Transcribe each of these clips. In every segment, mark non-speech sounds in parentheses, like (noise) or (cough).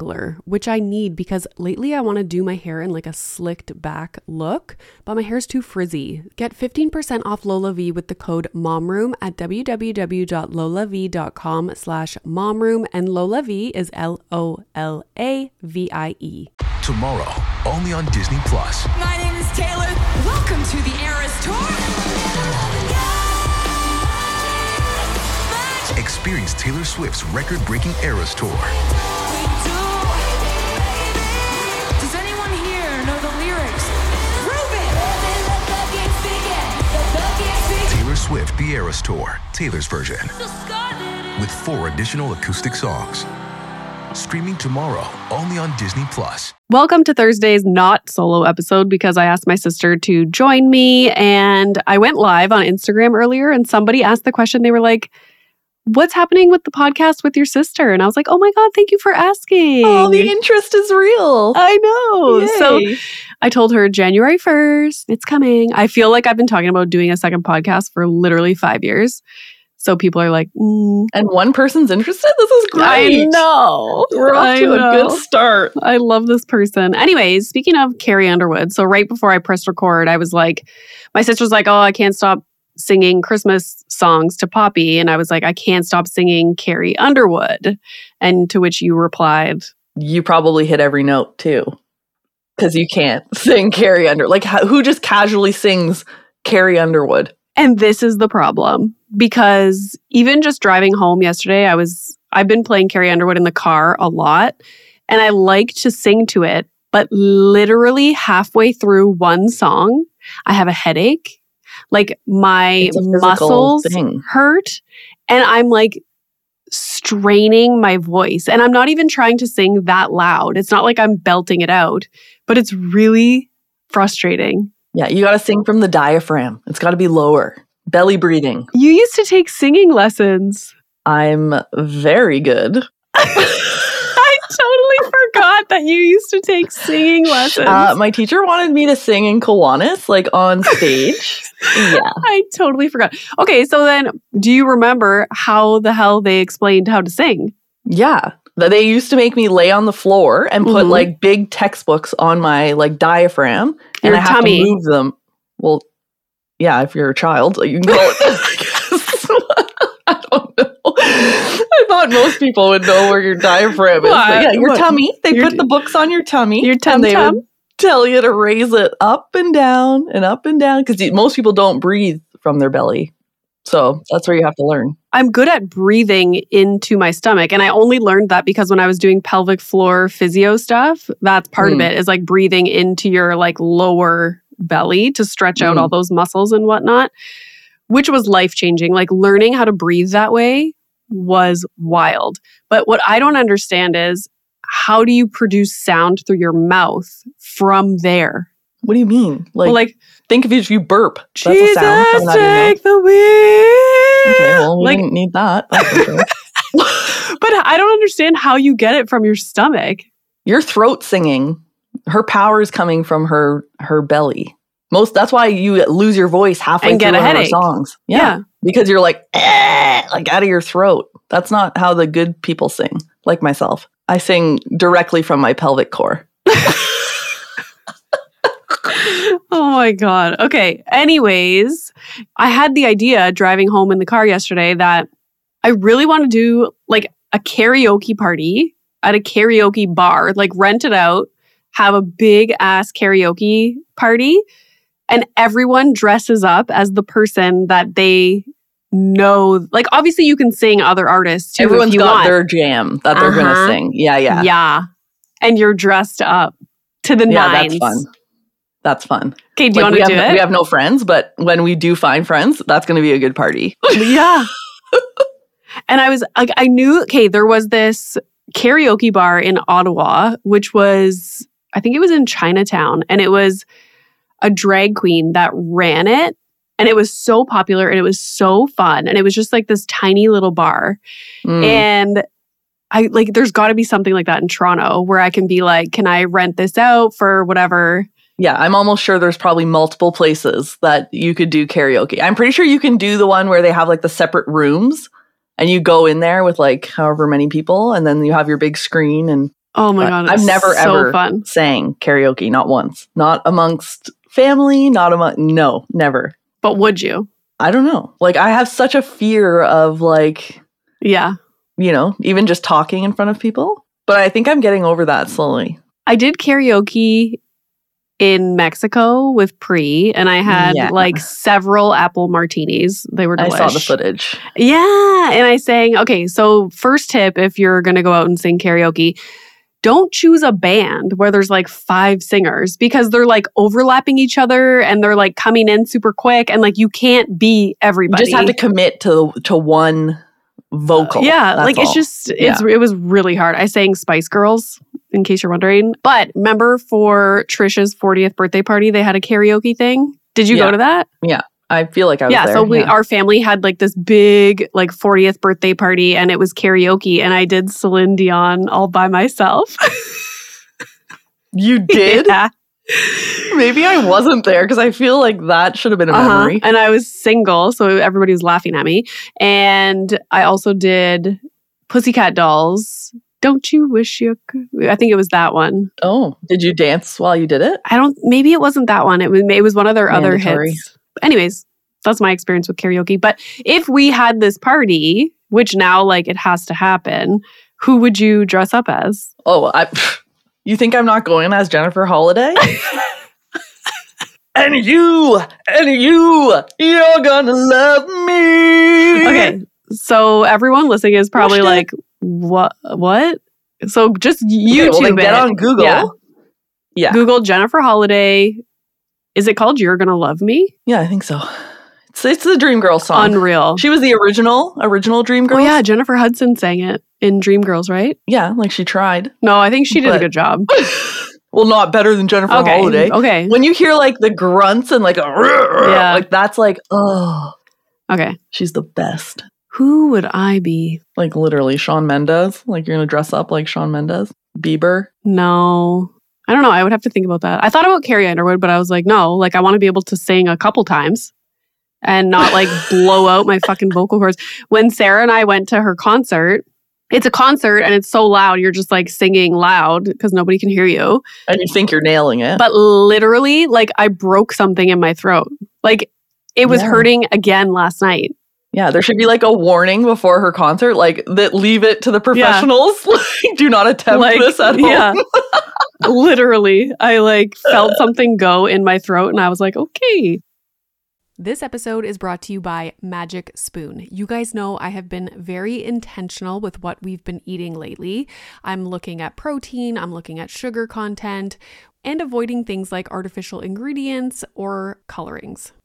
detangler which I need because lately I want to do my hair in like a slicked back look, but my hair's too frizzy. Get 15% off LolaVie with the code MOMROOM at www.lolavie.com slash MOMROOM and LolaVie is L-O-L-A-V-I-E. Tomorrow, only on Disney Plus. My name is Taylor. Welcome to the Eras Tour. Experience Taylor Swift's record-breaking Eras Tour. Swift The Eras Tour, Taylor's version, with four additional acoustic songs. Streaming tomorrow, only on Disney Plus. Welcome to Thursday's not solo episode because I asked my sister to join me and I went live on Instagram earlier and somebody asked the question. They were like, What's happening with the podcast with your sister? And I was like, Oh my God, thank you for asking. Oh, the interest is real. I know. So I told her January 1st, it's coming. I feel like I've been talking about doing a second podcast for literally five years. So people are like, mm, and one person's interested. This is great. I know. We're off I to a good start. I love this person. Anyways, speaking of Carrie Underwood, so right before I pressed record, I was like, my sister's like, oh, I can't stop singing Christmas songs to Poppy. And I was like, I can't stop singing Carrie Underwood. And to which you replied, You probably hit every note too, because you can't (laughs) sing Carrie Under. Like who just casually sings Carrie Underwood? and this is the problem because even just driving home yesterday, I was, I've been playing Carrie Underwood in the car a lot and I like to sing to it. But literally halfway through one song, I have a headache. Like my It's a physical muscles thing. hurt and I'm like straining my voice. And I'm not even trying to sing that loud. It's not like I'm belting it out, but it's really frustrating. Yeah, you got to sing from the diaphragm. It's got to be lower. Belly breathing. You used to take singing lessons. I'm very good. (laughs) I totally forgot that you used to take singing lessons. Uh, my teacher wanted me to sing in Kiwanis, like on (laughs) stage. yeah. I totally forgot. Okay, so then do you remember how the hell they explained how to sing? Yeah. Th- They used to make me lay on the floor and put Mhm. like big textbooks on my like diaphragm and Your I have to move them. Well, yeah, if you're a child, you can call it (laughs) that, I guess. I don't know. (laughs) I thought most people would know where your diaphragm is. What? yeah, your What? tummy. They Your- put the books on your tummy. Your tum and they would tell you to raise it up and down and up and down because most people don't breathe from their belly. So that's where you have to learn. I'm good at breathing into my stomach. And I only learned that because when I was doing pelvic floor physio stuff, that's part of Mm. it is like breathing into your like lower belly to stretch out Mm. all those muscles and whatnot, which was life changing. Like learning how to breathe that way was wild. But what I don't understand is how do you produce sound through your mouth from there? What do you mean? Like, well, like think of it if you burp. That's a Jesus, sound coming out of your mouth. take the wheel. Okay, well, we like, didn't need that. Sure. (laughs) (laughs) but I don't understand how you get it from your stomach. Your throat singing, her power is coming from her her belly. Most that's why you lose your voice halfway And get through a one of her headache. songs. Yeah, Yeah. because you're like "Eh," like out of your throat. That's not how the good people sing. Like myself, I sing directly from my pelvic core. (laughs) oh my God. Okay. Anyways, I had the idea driving home in the car yesterday that I really want to do like a karaoke party at a karaoke bar, like rent it out, have a big ass karaoke party, and everyone dresses up as the person that they know. Like, obviously, you can sing other artists too. Everyone's got want. their jam that they're Uh-huh. gonna sing. Yeah, yeah, yeah. And you're dressed up to the Yeah, nines. That's fun. That's fun. Okay, do you Like, want to do have, it? We have no friends, but when we do find friends, that's going to be a good party. yeah. (laughs) and I was like, I knew, okay, there was this karaoke bar in Ottawa, which was, I think it was in Chinatown, and it was a drag queen that ran it. And it was so popular and it was so fun. And it was just like this tiny little bar. Mm. And I like, there's got to be something like that in Toronto where I can be like, can I rent this out for whatever? yeah, I'm almost sure there's probably multiple places that you could do karaoke. I'm pretty sure you can do the one where they have like the separate rooms and you go in there with like however many people and then you have your big screen and Oh my God. I've never so ever fun. sang karaoke, not once. Not amongst family, not among no, never. But would you? I don't know. Like I have such a fear of like, Yeah. you know, even just talking in front of people. But I think I'm getting over that slowly. I did karaoke in Mexico with Pre, and I had Yeah. like several apple martinis. They were delicious. I saw the footage. Yeah, and I sang. Okay, so first tip: if you're gonna go out and sing karaoke, don't choose a band where there's like five singers because they're like overlapping each other and they're like coming in super quick, and like you can't be everybody. You just have to commit to to one vocal. Yeah, That's like it's just it's it was really hard. I sang Spice Girls in case you're wondering. But remember for Trisha's 40th birthday party, they had a karaoke thing. Did you Yeah. go to that? I feel like I was there. yeah, there. so we yeah. our family had like this big like 40th birthday party and it was karaoke and I did Celine Dion all by myself. (laughs) you (laughs) did? Yeah. Maybe I wasn't there because I feel like that should have been a Uh-huh. memory. And I was single, so everybody was laughing at me. And I also did Pussycat Dolls. Don't you wish you could? I think it was that one. Oh, did you dance while you did it? I don't. Maybe it wasn't that one. It was. It was one of their other hits. Anyways, that's my experience with karaoke. But if we had this party, which now like it has to happen, who would you dress up as? Oh, I. (laughs) You think I'm not going as Jennifer Holliday? (laughs) and you, and you, you're gonna love me. Okay, so everyone listening is probably like, what? What? So just Okay, YouTube well, then get on Google. Yeah. Yeah. Google Jennifer Holliday. Is it called "You're Gonna Love Me"? Yeah, I think so. It's it's the Dreamgirls song. Unreal. She was the original, original Dreamgirls. oh yeah, Jennifer Hudson sang it in Dreamgirls, right? yeah, like she tried. No, I think she did a good job. (laughs) well, not better than Jennifer okay, Holiday. okay, When you hear like the grunts and like a Yeah. like that's like oh, okay. she's the best. Who would I be? Like literally Shawn Mendes. Like you're gonna dress up like Shawn Mendes. Bieber. No. I don't know. I would have to think about that. I thought about Carrie Underwood, but I was like, no, like I want to be able to sing a couple times and not like (laughs) blow out my fucking vocal cords. When Sarah and I went to her concert, it's a concert and it's so loud, you're just like singing loud because nobody can hear you. And you think you're nailing it. But literally, like I broke something in my throat. Like it was Yeah. hurting again last night. Yeah, there should be like a warning before her concert, like that leave it to the professionals. (laughs) Like, Do not attempt Like, this at home. yeah. (laughs) literally, I like felt something go in my throat and I was like, okay. This episode is brought to you by Magic Spoon. You guys know I have been very intentional with what we've been eating lately. I'm looking at protein, I'm looking at sugar content, and avoiding things like artificial ingredients or colorings.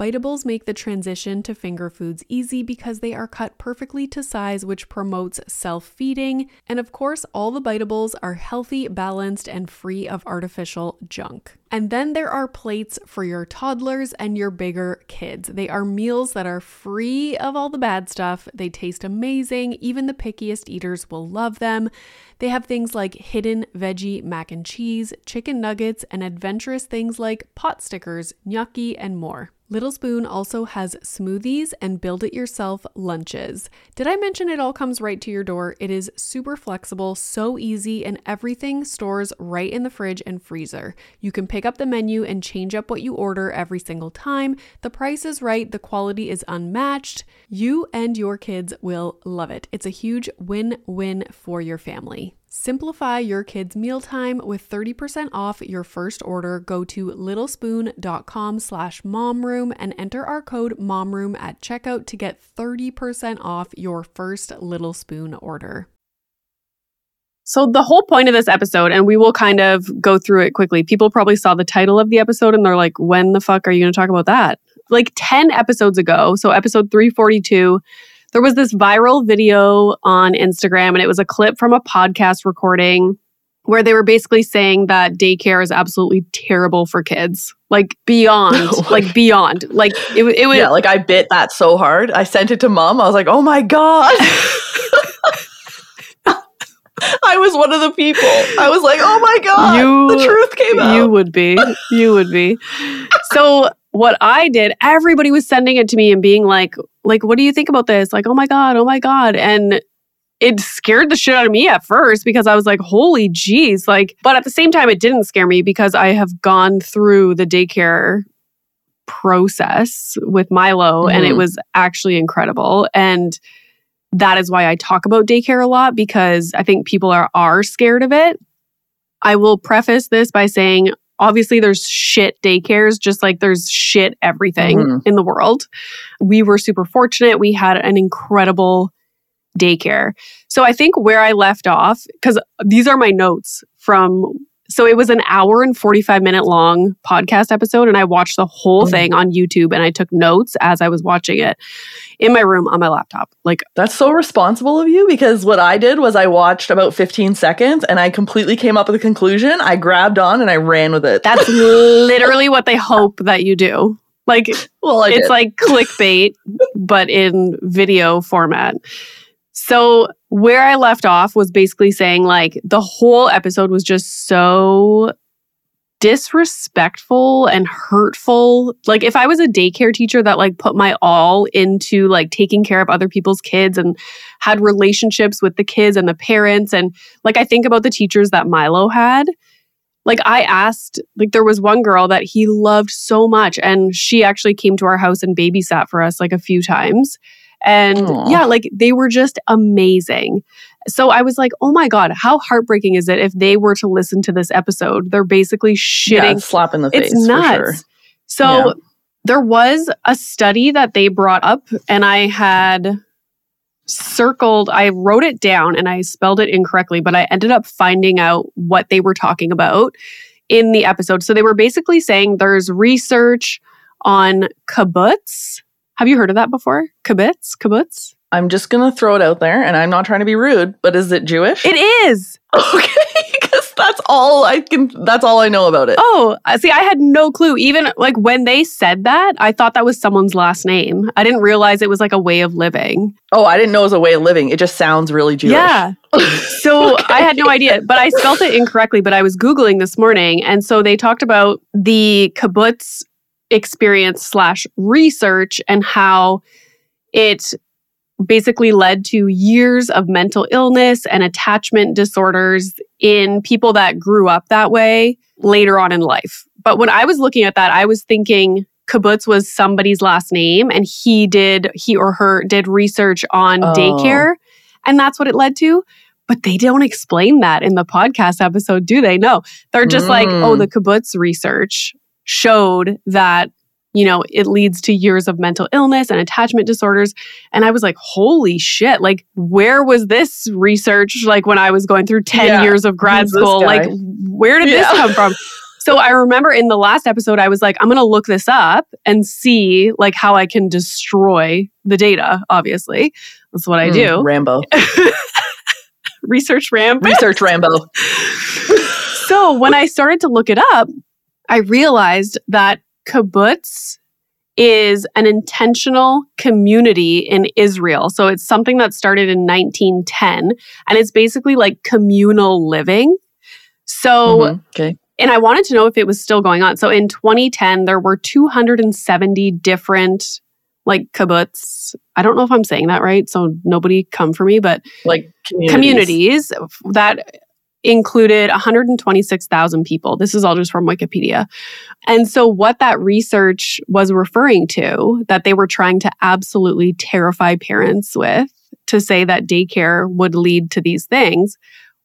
Biteables make the transition to finger foods easy because they are cut perfectly to size, which promotes self feeding. And of course, all the biteables are healthy, balanced, and free of artificial junk. And then there are plates for your toddlers and your bigger kids. They are meals that are free of all the bad stuff. They taste amazing. Even the pickiest eaters will love them. They have things like hidden veggie mac and cheese, chicken nuggets, and adventurous things like pot stickers, gnocchi, and more. Little Spoon also has smoothies and build it yourself lunches. Did I mention it all comes right to your door? It is super flexible, so easy, and everything stores right in the fridge and freezer. You can pick up the menu and change up what you order every single time. The price is right, the quality is unmatched. You and your kids will love it. It's a huge win win for your family. Simplify your kids' mealtime with 30% off your first order. Go to littlespoon.com slash momroom and enter our code momroom at checkout to get 30% off your first Little Spoon order. So, the whole point of this episode, and we will kind of go through it quickly. People probably saw the title of the episode and they're like, when the fuck are you going to talk about that? Like 10 episodes ago, so episode 342 there was this viral video on Instagram, and it was a clip from a podcast recording where they were basically saying that daycare is absolutely terrible for kids like beyond (laughs) like beyond like it, it was yeah like i bit that so hard i sent it to mom i was like oh my god (laughs) I was one of the people. I was like, "Oh my god, you, the truth came out." You would be. You would be. so what I did, everybody was sending it to me and being like, like, what do you think about this? Like, oh my God, oh my God. And it scared the shit out of me at first because I was like, holy jeez. Like, but at the same time, it didn't scare me because I have gone through the daycare process with Milo mm-hmm. and it mm-hmm. was actually incredible. And that is why I talk about daycare a lot because I think people are are scared of it. I will preface this by saying obviously there's shit daycares just like there's shit everything mm-hmm. in the world we were super fortunate we had an incredible daycare so i think where i left off because these are my notes from so it was an hour and 45 minute long podcast episode, and I watched the whole mm. thing on YouTube and I took notes as I was watching it in my room on my laptop. Like, that's so responsible of you because what I did was I watched about 15 seconds and I completely came up with a conclusion. I grabbed on and I ran with it. That's (laughs) literally what they hope that you do. Like, well, I it's did. like clickbait, but in video format. So, where I left off was basically saying, like, the whole episode was just so disrespectful and hurtful. Like, if I was a daycare teacher that, like, put my all into, like, taking care of other people's kids and had relationships with the kids and the parents, and, like, I think about the teachers that Milo had. Like, I asked, like, there was one girl that he loved so much, and she actually came to our house and babysat for us, like, a few times. And Aww. yeah, like they were just amazing. So I was like, oh my God, how heartbreaking is it if they were to listen to this episode? They're basically shitting. Yeah, slap in the face. It's nuts. Sure. So yeah. there was a study that they brought up, and I had circled, I wrote it down and I spelled it incorrectly, but I ended up finding out what they were talking about in the episode. So they were basically saying there's research on kibbutz, have you heard of that before? Kibbutz? Kibbutz? I'm just going to throw it out there, and I'm not trying to be rude, but is it Jewish? It is. (laughs) Okay, because that's all I can. That's all I know about it. Oh, uh, see, I had no clue. Even like when they said that, I thought that was someone's last name. I didn't realize it was like a way of living. Oh, I didn't know it was a way of living. It just sounds really Jewish. Yeah. (laughs) So I had no idea, but I spelt it incorrectly. But I was Googling this morning. And so they talked about the kibbutz experience slash research and how it basically led to years of mental illness and attachment disorders in people that grew up that way later on in life. But when I was looking at that, I was thinking kibbutz was somebody's last name and he did, he or her did research on Oh. daycare. And that's what it led to. But they don't explain that in the podcast episode, do they? No. They're just like, Mm. oh, the kibbutz research showed that, you know, it leads to years of mental illness and attachment disorders. And I was like, holy shit. Like, where was this research like when I was going through 10 Yeah. years of grad Who's school? Like, where did this come from? (laughs) So I remember in the last episode, I was like, I'm going to look this up and see like how I can destroy the data. Obviously, that's what I Mm, do. Rambo. (laughs) Research rambo Research Rambo. (laughs) so when I started to look it up, I realized that kibbutz is an intentional community in Israel. So it's something that started in 1910 and it's basically like communal living. So Mhm. Okay. and I wanted to know if it was still going on. So in 2010, there were 270 different like kibbutz. I don't know if I'm saying that right, so nobody come for me, but Like communities. communities that included 126,000 people. This is all just from Wikipedia. And so, what that research was referring to, that they were trying to absolutely terrify parents with, to say that daycare would lead to these things,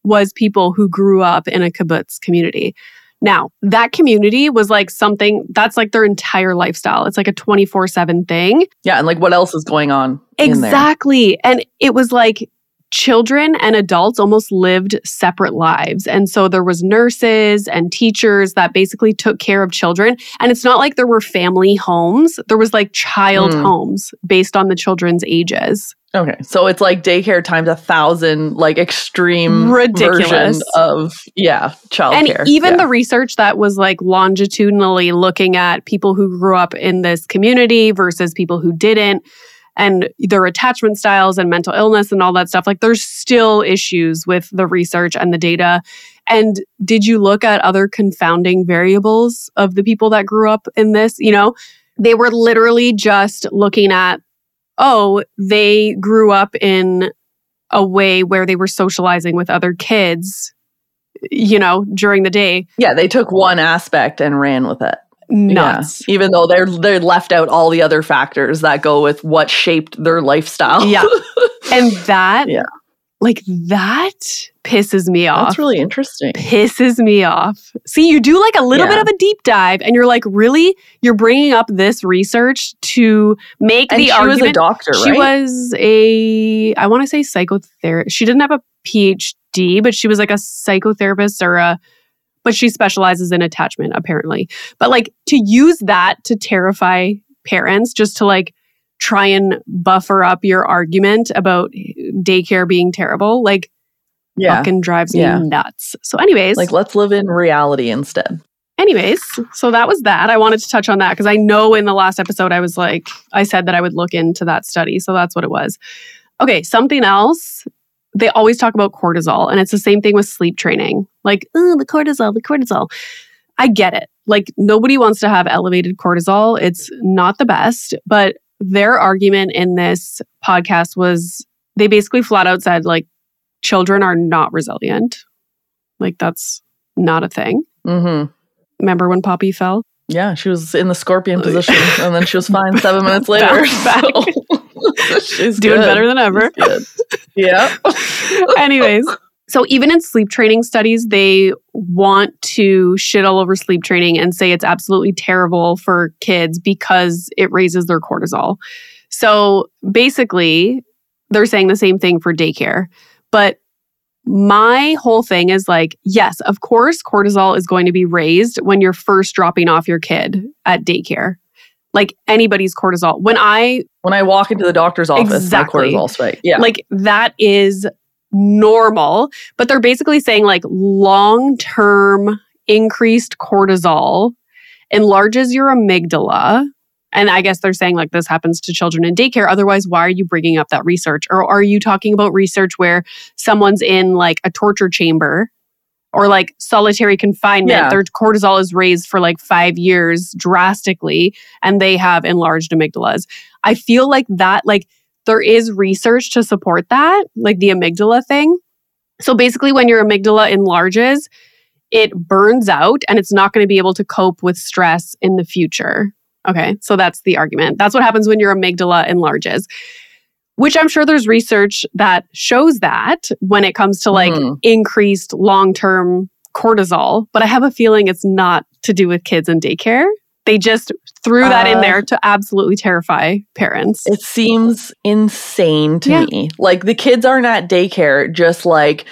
was people who grew up in a kibbutz community. Now, that community was like something that's like their entire lifestyle. It's like a 24 7 thing. Yeah, and like what else is going on? in there? Exactly. And it was like children and adults almost lived separate lives. And so there was nurses and teachers that basically took care of children. And it's not like there were family homes. There was like child Mm. homes based on the children's ages. Okay, so it's like daycare times a thousand, like extreme Ridiculous. of yeah, and childcare. even yeah. the research that was like longitudinally looking at people who grew up in this community versus people who didn't and their attachment styles and mental illness and all that stuff like there's still issues with the research and the data. And did you look at other confounding variables of the people that grew up in this? You know they were literally just looking at oh they grew up in a way where they were socializing with other kids you know during the day. Yeah, they took one aspect and ran with it. Nuts Yeah, even though they're they left out all the other factors that go with what shaped their lifestyle. Yeah. (laughs) and that Yeah. like that pisses me off That's really interesting. pisses me off. See, you do like a little Yeah. bit of a deep dive, and you're like, really, you're bringing up this research to make And the she argument. was a doctor, She right? was a, I want to say psychotherapist. She didn't have a PhD, but she was like a psychotherapist or a, but she specializes in attachment apparently. But like to use that to terrify parents, just to like try and buffer up your argument about daycare being terrible, like yeah. fucking drives Yeah. me nuts. So, anyways, Like let's live in reality instead. anyways, so that was that. I wanted to touch on that because I know in the last episode I was like, I said that I would look into that study. So that's what it was. Okay, something else. They always talk about cortisol, and it's the same thing with sleep training. Like, oh, the cortisol, the cortisol. I get it. Like, nobody wants to have elevated cortisol. It's not the best. But their argument in this podcast was they basically flat out said, like, children are not resilient. Like, that's not a thing. Mm-hmm. Remember when Poppy fell? Yeah, she was in the scorpion position, and then she was fine (laughs) seven minutes later. Bounced back. So (laughs) she's Doing good. better than ever. (laughs) Yeah. (laughs) Anyways, so even in sleep training studies, they want to shit all over sleep training and say it's absolutely terrible for kids because it raises their cortisol. So basically, they're saying the same thing for daycare. But my whole thing is like, yes, of course, cortisol is going to be raised when you're first dropping off your kid at daycare. Like anybody's cortisol. When I when I walk into the doctor's office, Exactly. my cortisol spike. Yeah. like that is normal, but they're basically saying like long term increased cortisol enlarges your amygdala. And I guess they're saying like this happens to children in daycare. Otherwise, why are you bringing up that research? Or are you talking about research where someone's in like a torture chamber or like solitary confinement? Yeah. Their cortisol is raised for like five years drastically and they have enlarged amygdalas. I feel like that, like, there is research to support that, like the amygdala thing. So basically, when your amygdala enlarges, it burns out and it's not going to be able to cope with stress in the future. Okay, so that's the argument. That's what happens when your amygdala enlarges, which I'm sure there's research that shows that when it comes to like Mhm. increased long term cortisol. But I have a feeling it's not to do with kids in daycare. They just threw that in Uh, there to absolutely terrify parents. It seems insane to Yeah. me. Like the kids aren't at daycare just like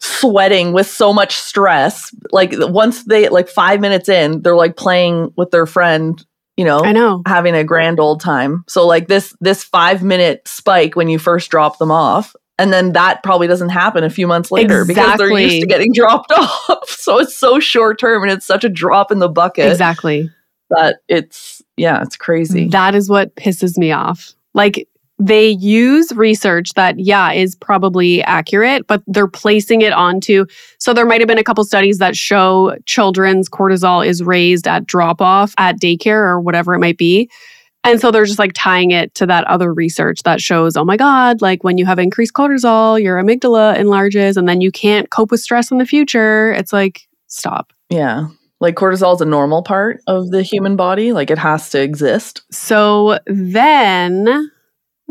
sweating with so much stress. Like once they like 5 minutes in, they're like playing with their friend, you know, I know. having a grand old time. So like this this 5 minute spike when you first drop them off and then that probably doesn't happen a few months later because they're used to getting (laughs) dropped off. So it's so short term and it's such a drop in the bucket Exactly. that it's yeah, it's crazy. That is what pisses me off. Like they use research that, yeah, is probably accurate, but they're placing it onto. So there might have been a couple studies that show children's cortisol is raised at drop off at daycare or whatever it might be. And so they're just like tying it to that other research that shows, oh my God, like when you have increased cortisol, your amygdala enlarges and then you can't cope with stress in the future. It's like, stop. Yeah. Like cortisol is a normal part of the human body. Like it has to exist. So then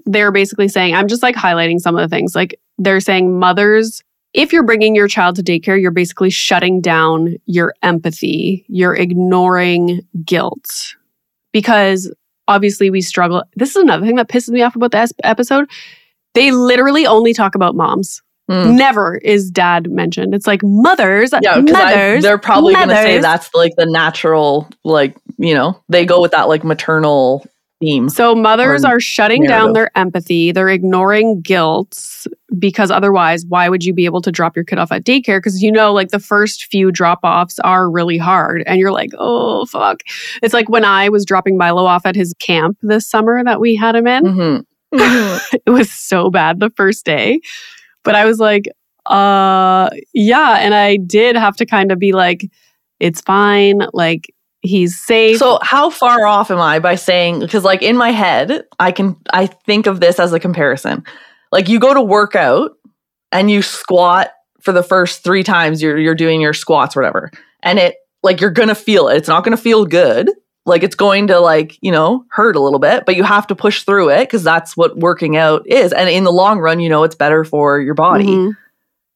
they're basically saying, I'm just like highlighting some of the things. Like they're saying, mothers, if you're bringing your child to daycare, you're basically shutting down your empathy, you're ignoring guilt. Because obviously we struggle. This is another thing that pisses me off about this episode. They literally only talk about moms. Mm. Never is dad mentioned. It's like mothers, Yeah, because mothers. they're probably going to say that's like the natural, like, you know, they go with that like maternal theme. So mothers are shutting down their empathy. They're ignoring guilt because otherwise, why would you be able to drop your kid off at daycare? Because you know, like the first few drop offs are really hard, and you're like, oh fuck. It's like when I was dropping Milo off at his camp this summer that we had him in. Mhm. Mhm. (laughs) It was so bad the first day, but I was like, uh, yeah, and I did have to kind of be like, it's fine, like. He's safe. So how far off am I by saying because like in my head I can I think of this as a comparison. Like you go to work out and you squat for the first 3 times you're you're doing your squats whatever. And it like you're going to feel it. It's not going to feel good. Like it's going to like, you know, hurt a little bit, but you have to push through it cuz that's what working out is. And in the long run, you know, it's better for your body Mhm.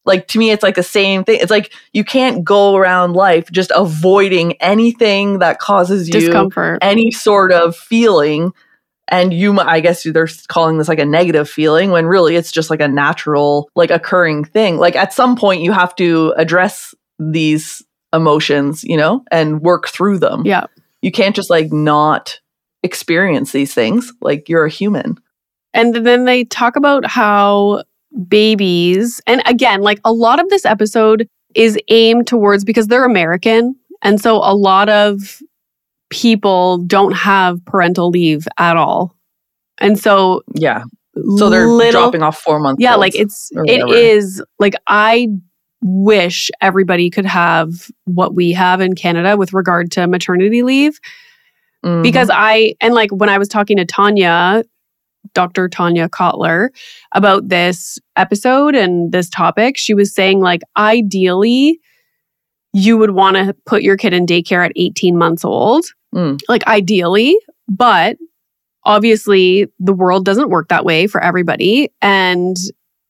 Like to me it's like the same thing. It's like you can't go around life just avoiding anything that causes you discomfort. any sort of feeling. And you i guess they're calling this like a negative feeling when really it's just like a natural like occurring thing. Like at some point you have to address these emotions you know and work through them. Yeah. you can't just like not experience these things. Like you're a human. And then they talk about how babies, and again, like a lot of this episode is aimed towards because they're American. And so a lot of people don't have parental leave at all. And so, yeah so they're little, dropping off four months Yeah, like it's, it is like I wish everybody could have what we have in Canada with regard to maternity leave Mhm. because I and like when I was talking to Tanya, Dr. Tanya Kotler about this episode and this topic, she was saying like ideally you would want to put your kid in daycare at 18 months old. Mm. Like ideally, but obviously the world doesn't work that way for everybody and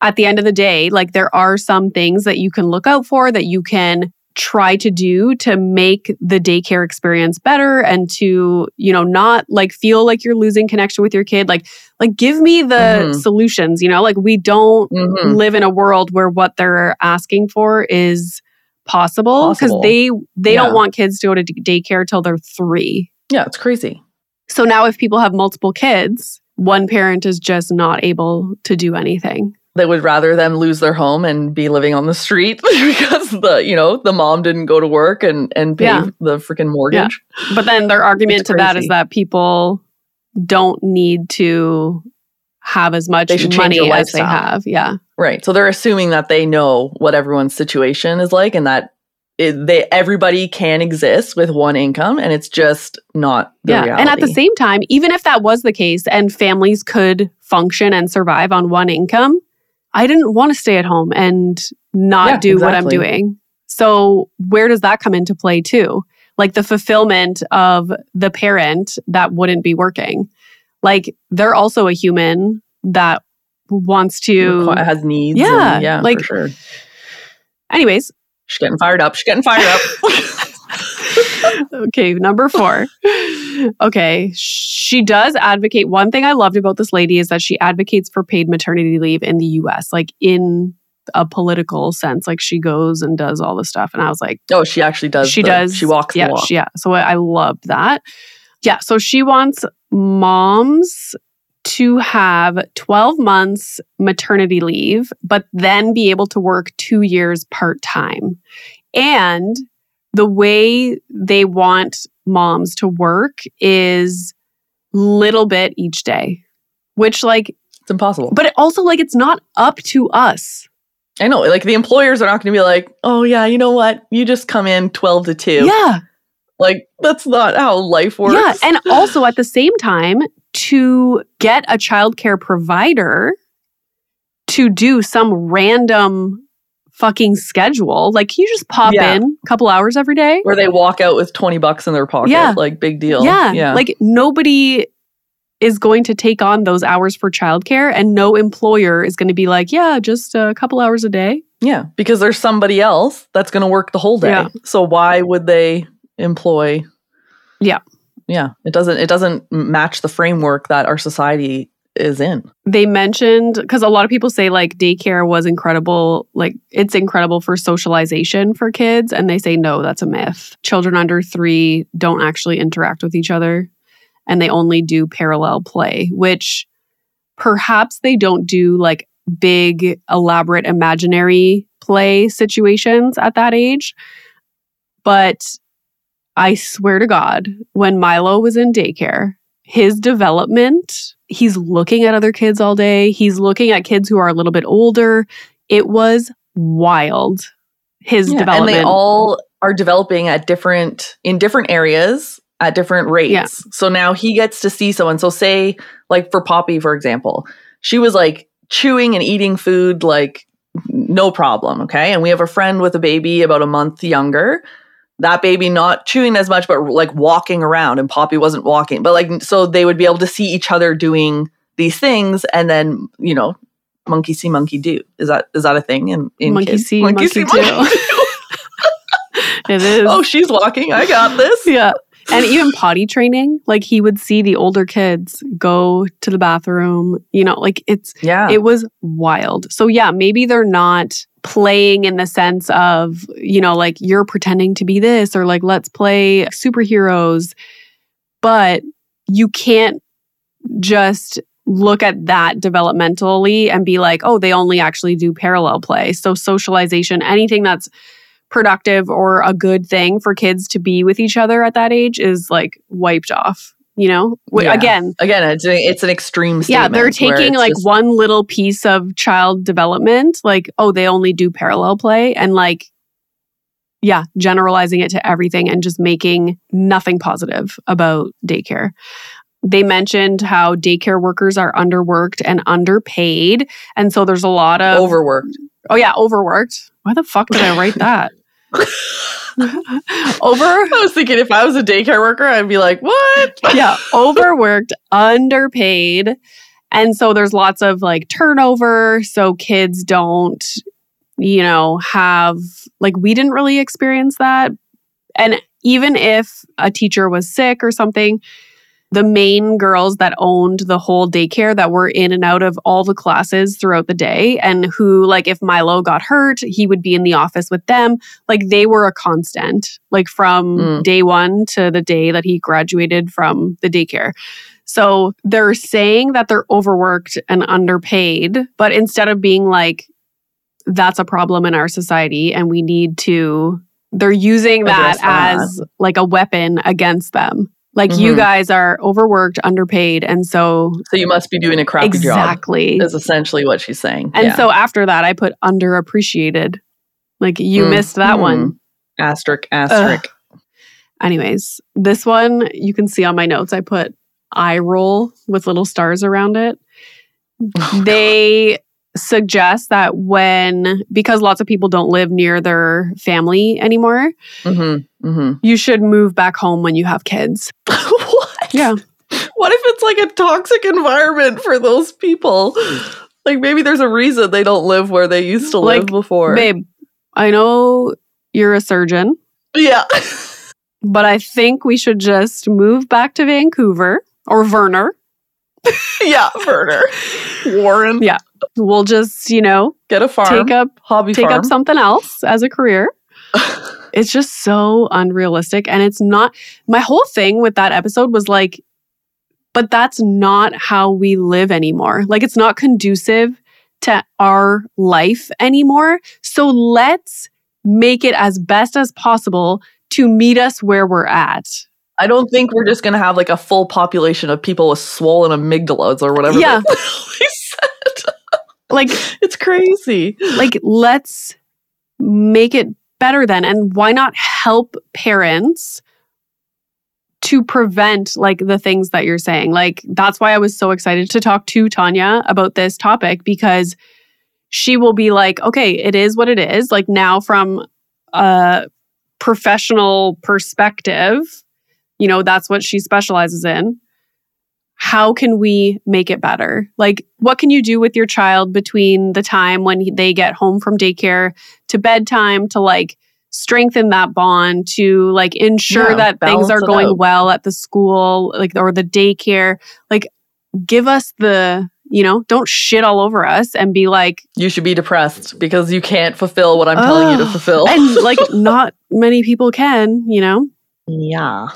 at the end of the day, like there are some things that you can look out for that you can try to do to make the daycare experience better and to you know not like feel like you're losing connection with your kid like like give me the Mhm. solutions you know like we don't Mhm. live in a world where what they're asking for is possible because they they Yeah. don't want kids to go to d- daycare till they're 3 yeah it's crazy so now if people have multiple kids one parent is just not able to do anything they would rather them lose their home and be living on the street (laughs) because the you know the mom didn't go to work and and pay Yeah. the freaking mortgage. But then their argument to that is that people don't need to have as much money as they have. Yeah. Right. So they're assuming that they know what everyone's situation is like and that it, they everybody can exist with one income and it's just not the yeah. reality. And at the same time, even if that was the case and families could function and survive on one income, I didn't want to stay at home and not Yeah, do what I'm doing. So, where does that come into play too? Like the fulfillment of the parent that wouldn't be working. Like they're also a human that wants to. Has needs. Yeah, and- yeah, like- sure. Anyways, She's getting fired up. She's getting fired up. (laughs) okay, number four. (laughs) Okay, she does advocate. One thing I loved about this lady is that she advocates for paid maternity leave in the US, like in a political sense. Like she goes and does all the stuff. And I was like, oh, she actually does. she the- does. She walks yeah, the walk. she- yeah. So I, I loved that. Yeah. So she wants moms to have 12 months maternity leave, but then be able to work two years part time. And the way they want moms to work is little bit each day, which like, it's impossible. but it also like it's not up to us. I know, like the employers are not going to be like, "Oh yeah, you know what? You just come in twelve to two. Yeah. Like that's not how life works. Yeah. And (laughs) also at the same time, to get a childcare provider to do some random fucking schedule, like can you just pop Yeah. in a couple hours every day? where they walk out with twenty bucks in their pocket. Yeah. like big deal. Yeah. yeah. Like nobody is going to take on those hours for childcare and no employer is going to be like, yeah, just a couple hours a day. Yeah, because there's somebody else that's going to work the whole day. Yeah. So why would they employ? Yeah. Yeah, it doesn't it doesn't match the framework that our society is in. they mentioned because a lot of people say like daycare was incredible like it's incredible for socialization for kids and they say no that's a myth children under three don't actually interact with each other and they only do parallel play which perhaps they don't do like big elaborate imaginary play situations at that age but i swear to god when milo was in daycare his development he's looking at other kids all day he's looking at kids who are a little bit older it was wild his Yeah, and they all are developing at different in different areas at different rates. Yeah. So now he gets to see someone. So say like for Poppy for example, she was like chewing and eating food like no problem, okay? And we have a friend with a baby about a month younger. That baby not chewing as much but like walking around and Poppy wasn't walking. But like so they would be able to see each other doing these things and then, you know, monkey see monkey do. Is that is that a thing in, in Monkey kids? see, monkey do. (laughs) it is oh, she's walking. I got this. yeah and even potty training like he would see the older kids go to the bathroom you know like it's Yeah. it was wild so yeah maybe they're not playing in the sense of you know like you're pretending to be this or like let's play superheroes. But you can't just look at that developmentally and be like oh they only actually do parallel play. So socialization anything that's productive or a good thing for kids to be with each other at that age is like wiped off you know? Yeah. again. Again, it's, it's an extreme yeah they're taking like just- one little piece of child development like oh they only do parallel play and like yeah generalizing it to everything and just making nothing positive about daycare. They mentioned how daycare workers are underworked and underpaid and so there's a lot of overworked. oh yeah overworked. Why the fuck did i write that (laughs) over I was thinking if I was a daycare worker, I'd be like, what? (laughs) yeah, overworked, underpaid. And so there's lots of like turnover. So kids don't, you know, have like we didn't really experience that. And even if a teacher was sick or something, the main girls that owned the whole daycare that were in and out of all the classes throughout the day and who like if Milo got hurt, he would be in the office with them. Like they were a constant, like from Mm. day 1 to the day that he graduated from the daycare. So they're saying that they're overworked and underpaid, but instead of being like, that's a problem in our society and we need to, they're using that, that. as like a weapon against them. Like, you Mhm. guys are overworked, underpaid. And so, So you must be doing a crappy job. exactly. Is essentially what she's saying. And Yeah. so after that, I put underappreciated. Like, you Mm. missed that Hmm. one. asterisk asterisk. Anyways, this one you can see on my notes. I put eye roll with little stars around it. (laughs) they suggest that when, because lots of people don't live near their family anymore, Mm-hmm. Mm-hmm. you should move back home when you have kids. (laughs) what? Yeah. What if it's like a toxic environment for those people? Like maybe there's a reason they don't live where they used to live before. Babe, I know you're a surgeon, Yeah. but I think we should just move back to Vancouver or Verner. (laughs) yeah, Verner. Warren. Yeah. We'll just, you know, Get a farm. take up hobby take farm. up something else as a career. (laughs) it's just so unrealistic and it's not my whole thing with that episode was like but that's not how we live anymore like it's not conducive to our life anymore so let's make it as best as possible to meet us where we're at I don't think we're just gonna have like a full population of people with swollen amygdalas or whatever. Yeah. (laughs) like (laughs) It's crazy. like let's make it better then and why not help parents to prevent like the things that you're saying like that's why i was so excited to talk to tanya about this topic because she will be like okay it is what it is like now from a professional perspective you know that's what she specializes in how can we make it better? Like, what can you do with your child between the time when they get home from daycare to bedtime to like strengthen that bond, to like ensure Yeah, that things are going out. well at the school, like, or the daycare? Like, give us the, you know, don't shit all over us and be like, You should be depressed because you can't fulfill what I'm telling you to fulfill. and like, (laughs) not many people can, you know? yeah.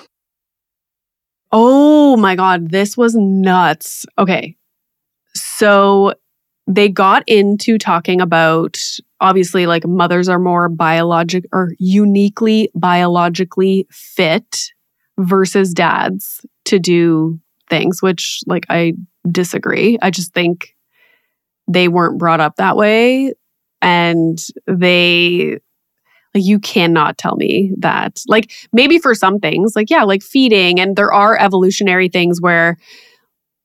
Oh my God, this was nuts. Okay. So they got into talking about obviously like mothers are more biologic or uniquely biologically fit versus dads to do things, which like I disagree. I just think they weren't brought up that way. And they, you cannot tell me that. Like, maybe for some things, like, yeah, like feeding, and there are evolutionary things where,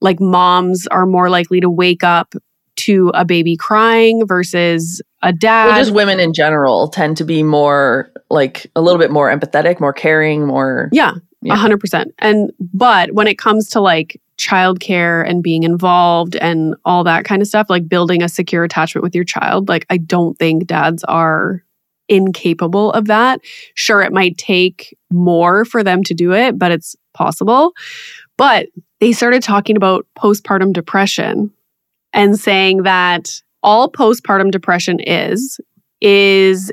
like, moms are more likely to wake up to a baby crying versus a dad. Well, just women in general tend to be more like a little bit more empathetic, more caring, more. Yeah, Yeah. a hundred percent. And but when it comes to like childcare and being involved and all that kind of stuff, like building a secure attachment with your child, like I don't think dads are incapable of that. Sure, it might take more for them to do it, but it's possible. But they started talking about postpartum depression and saying that all postpartum depression is is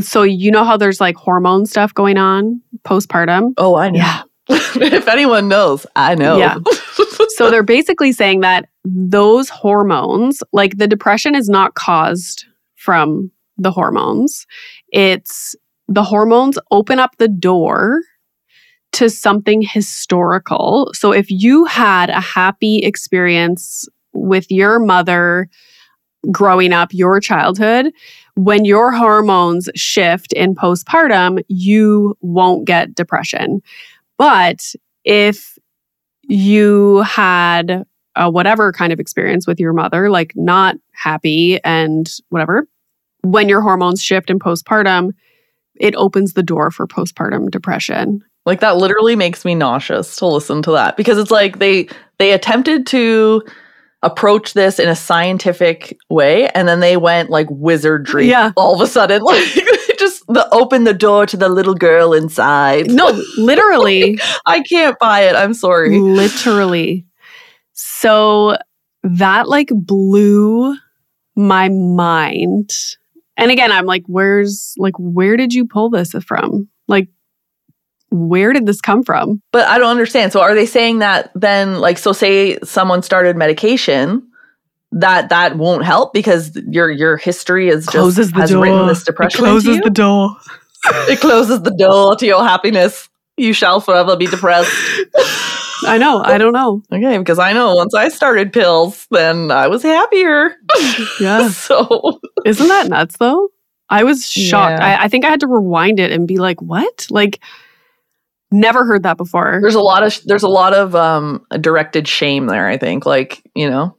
so you know how there's like hormone stuff going on postpartum Oh, I know. Yeah. (laughs) if anyone knows, I know. Yeah. (laughs) so they're basically saying that those hormones like the depression is not caused from the hormones. It's the hormones open up the door to something historical. So if you had a happy experience with your mother growing up your childhood when your hormones shift in postpartum you won't get depression. But if you had a whatever kind of experience with your mother, like not happy and whatever, when your hormones shift in postpartum, it opens the door for postpartum depression. Like that literally makes me nauseous to listen to that because it's like they they attempted to approach this in a scientific way and then they went like wizardry Yeah. all of a sudden (laughs) like just the open the door to the little girl inside. No, literally, (laughs) I can't buy it. I'm sorry. literally. So that like blew my mind. And again, I'm like, where's like, where did you pull this from? Like, where did this come from? But I don't understand. So are they saying that then like so say someone started medication that that won't help because your your history is just Closes the has door. written this depression it closes into you? the door. it closes the door to your happiness. You shall forever be depressed. (laughs) I know. I don't know. okay, because I know once I started pills, then I was happier. (laughs) Yeah. so Isn't that nuts though? I was shocked. Yeah. I, I think I had to rewind it and be like, what? Like, never heard that before. there's a lot of there's a lot of um directed shame there i think like you know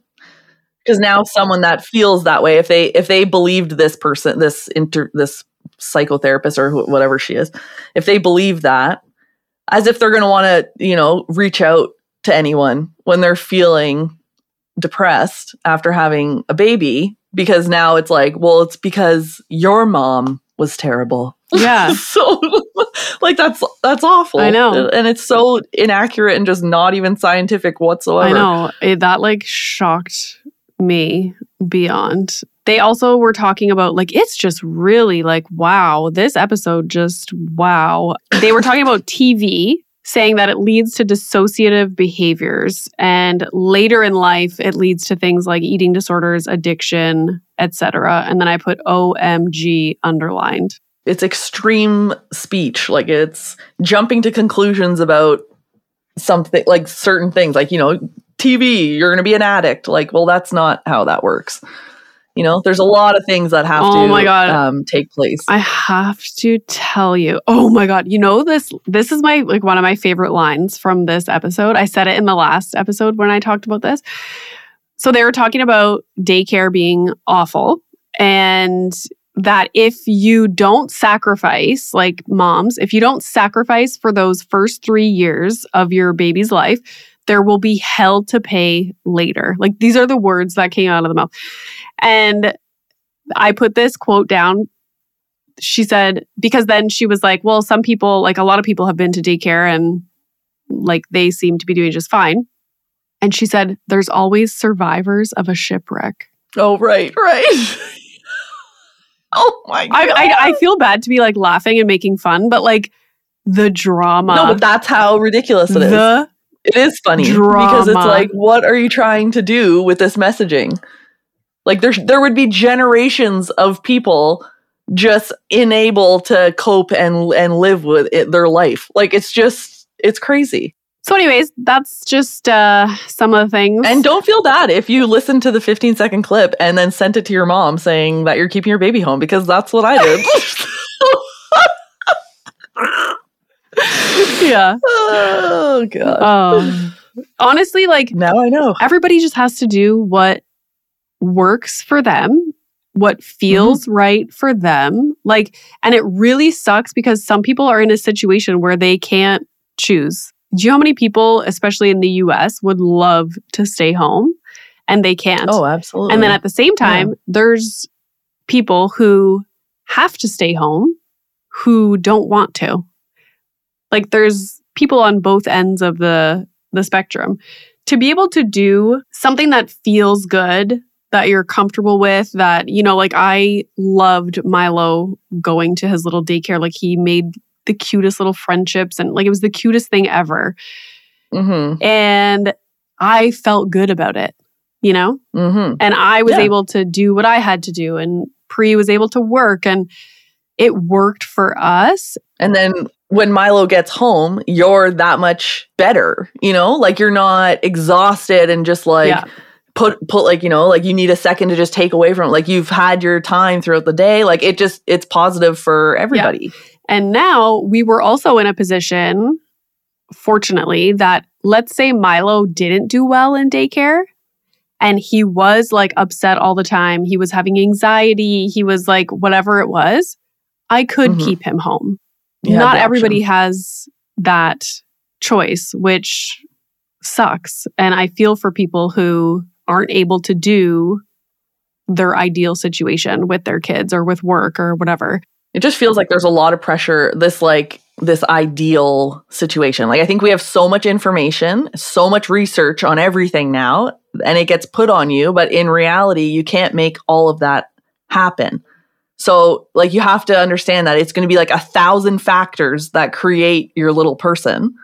because now someone that feels that way if they if they believed this person this inter this psychotherapist or wh- whatever she is if they believe that as if they're going to want to you know reach out to anyone when they're feeling depressed after having a baby because now it's like well it's because your mom was terrible Yeah. (laughs) so like that's that's awful I know. and it's so inaccurate and just not even scientific whatsoever I know. It, that like shocked me beyond. They also were talking about like it's just really like wow, this episode just wow. They were talking about TV saying that it leads to dissociative behaviors and later in life it leads to things like eating disorders, addiction, etc. And then I put OMG underlined. it's extreme speech like it's jumping to conclusions about something like certain things like you know tv you're going to be an addict like well that's not how that works you know there's a lot of things that have Oh to my God. um, take place I have to tell you. Oh my god, you know this this is my like one of my favorite lines from this episode. I said it in the last episode when I talked about this. So they were talking about daycare being awful and that if you don't sacrifice like moms, if you don't sacrifice for those first 3 years of your baby's life, there will be hell to pay later. Like these are the words that came out of the mouth. And I put this quote down. She said because then she was like well some people like a lot of people have been to daycare and like they seem to be doing just fine. And she said there's always survivors of a shipwreck. Oh right right. (laughs) Oh my god I, I i feel bad to be like laughing and making fun but like the drama no but that's how ridiculous it is. The It is funny because it's like, what are you trying to do with this messaging? Like there, there would be generations of people just unable to cope and and live with it, their life. Like it's just, it's crazy. so anyways that's just uh some of the things And don't feel bad if you listen to the 15 second clip and then sent it to your mom saying that you're keeping your baby home because that's what I did. (laughs) (laughs) (laughs) yeah (laughs) oh god. um honestly like now I know. everybody just has to do what works for them, what feels right for them. Like, and it really sucks because some people are in a situation where they can't choose. Do you know how many people, especially in the US, would love to stay home and they can't? Oh, absolutely. and then at the same time, there's people who have to stay home who don't want to. Like there's people on both ends of the the spectrum. To be able to do something that feels good, that you're comfortable with, that you know, like I loved Milo going to his little daycare like he made the cutest little friendships and like it was the cutest thing ever. mm-hmm. And I felt good about it, you know? Mm-hmm. and I was Yeah. able to do what I had to do, and Pre was able to work, and it worked for us. And then when Milo gets home, you're that much better, you know? Like you're not exhausted and just like Yeah. put put like, you know, like you need a second to just take away from it. Like you've had your time throughout the day. Like it just it's positive for everybody. And now we were also in a position, fortunately, that let's say Milo didn't do well in daycare and he was like upset all the time. He was having anxiety. He was like, whatever it was, I could Mhm. keep him home. You Not everybody option. has that choice, which sucks. And I feel for people who aren't able to do their ideal situation with their kids or with work or whatever. It just feels like there's a lot of pressure this like this ideal situation. Like I think we have so much information, so much research on everything now and it gets put on you, but in reality you can't make all of that happen. So, like, you have to understand that it's going to be like a thousand factors that create your little person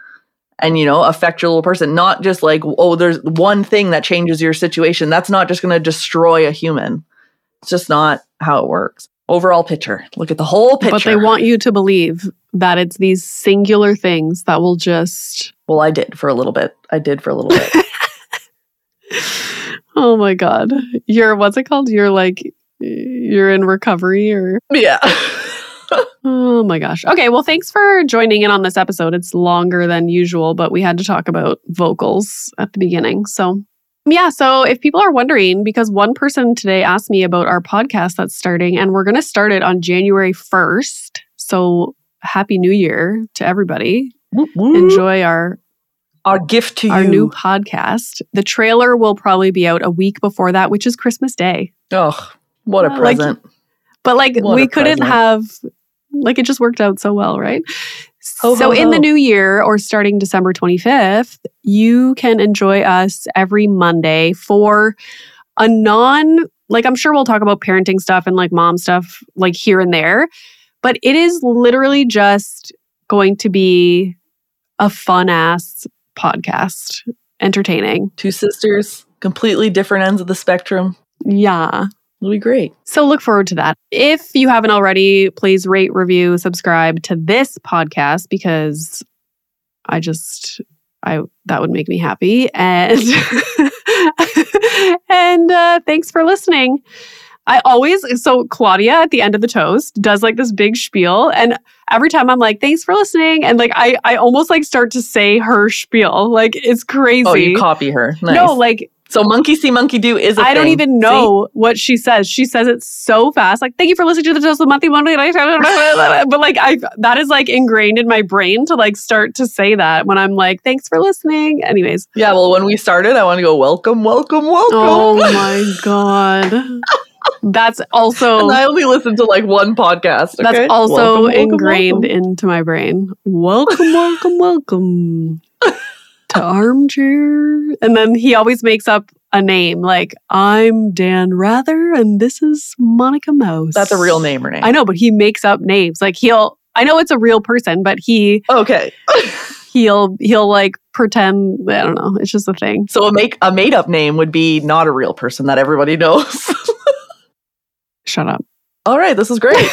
and, you know, affect your little person. Not just like, oh, there's one thing that changes your situation. That's not just going to destroy a human. It's just not how it works. Overall picture. Look at the whole picture. But they want you to believe that it's these singular things that will just. Well, I did for a little bit. I did for a little bit. (laughs) oh my God. You're, what's it called? You're like, you're in recovery or. yeah. (laughs) Oh my gosh. Okay, well, thanks for joining in on this episode. It's longer than usual, but we had to talk about vocals at the beginning. So, yeah, so if people are wondering, because one person today asked me about our podcast that's starting, and we're going to start it on January 1st. So, happy new year to everybody. Enjoy our our gift to our you. new podcast. The trailer will probably be out a week before that, which is Christmas Day. Oh, what a Uh, like- present. But like What we couldn't present. have like it just worked out so well, right? Ho, so in the new year or starting December 25th, you can enjoy us every Monday for a non like I'm sure we'll talk about parenting stuff and like mom stuff like here and there, but it is literally just going to be a fun ass podcast, entertaining. Two sisters, completely different ends of the spectrum. Yeah. It'll be great. So look forward to that. If you haven't already, please rate, review, subscribe to this podcast because I just I that would make me happy. And (laughs) and uh, thanks for listening. I always so Claudia at the end of the toast does like this big spiel and every time I'm like thanks for listening and like I I almost like start to say her spiel like it's crazy. Oh, you copy her. Nice. No, like so monkey see, monkey do is a I don't even know what she says. She says it so fast. Like, thank you for listening to the Toast of Monthly Monday. But like, I that is like ingrained in my brain to like start to say that when I'm like, thanks for listening. Anyways, Yeah, well, when we started, I want to go welcome, welcome, welcome. oh my (laughs) god, that's also and I only listened to like one podcast. that's okay? also Welcome, welcome, ingrained welcome. into my brain. Welcome, welcome, welcome to (laughs) armchair. And then he always makes up a name like I'm Dan Rather and this is Monica Mouse. That's a real name or name. I know, but he makes up names. Like he'll I know it's a real person, but he Okay. (laughs) he'll he'll like pretend I don't know. It's just a thing. so a make a made up name would be not a real person that everybody knows. (laughs) Shut up. All right, this is great. (laughs)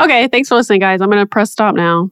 Okay, thanks for listening, guys. I'm gonna press stop now.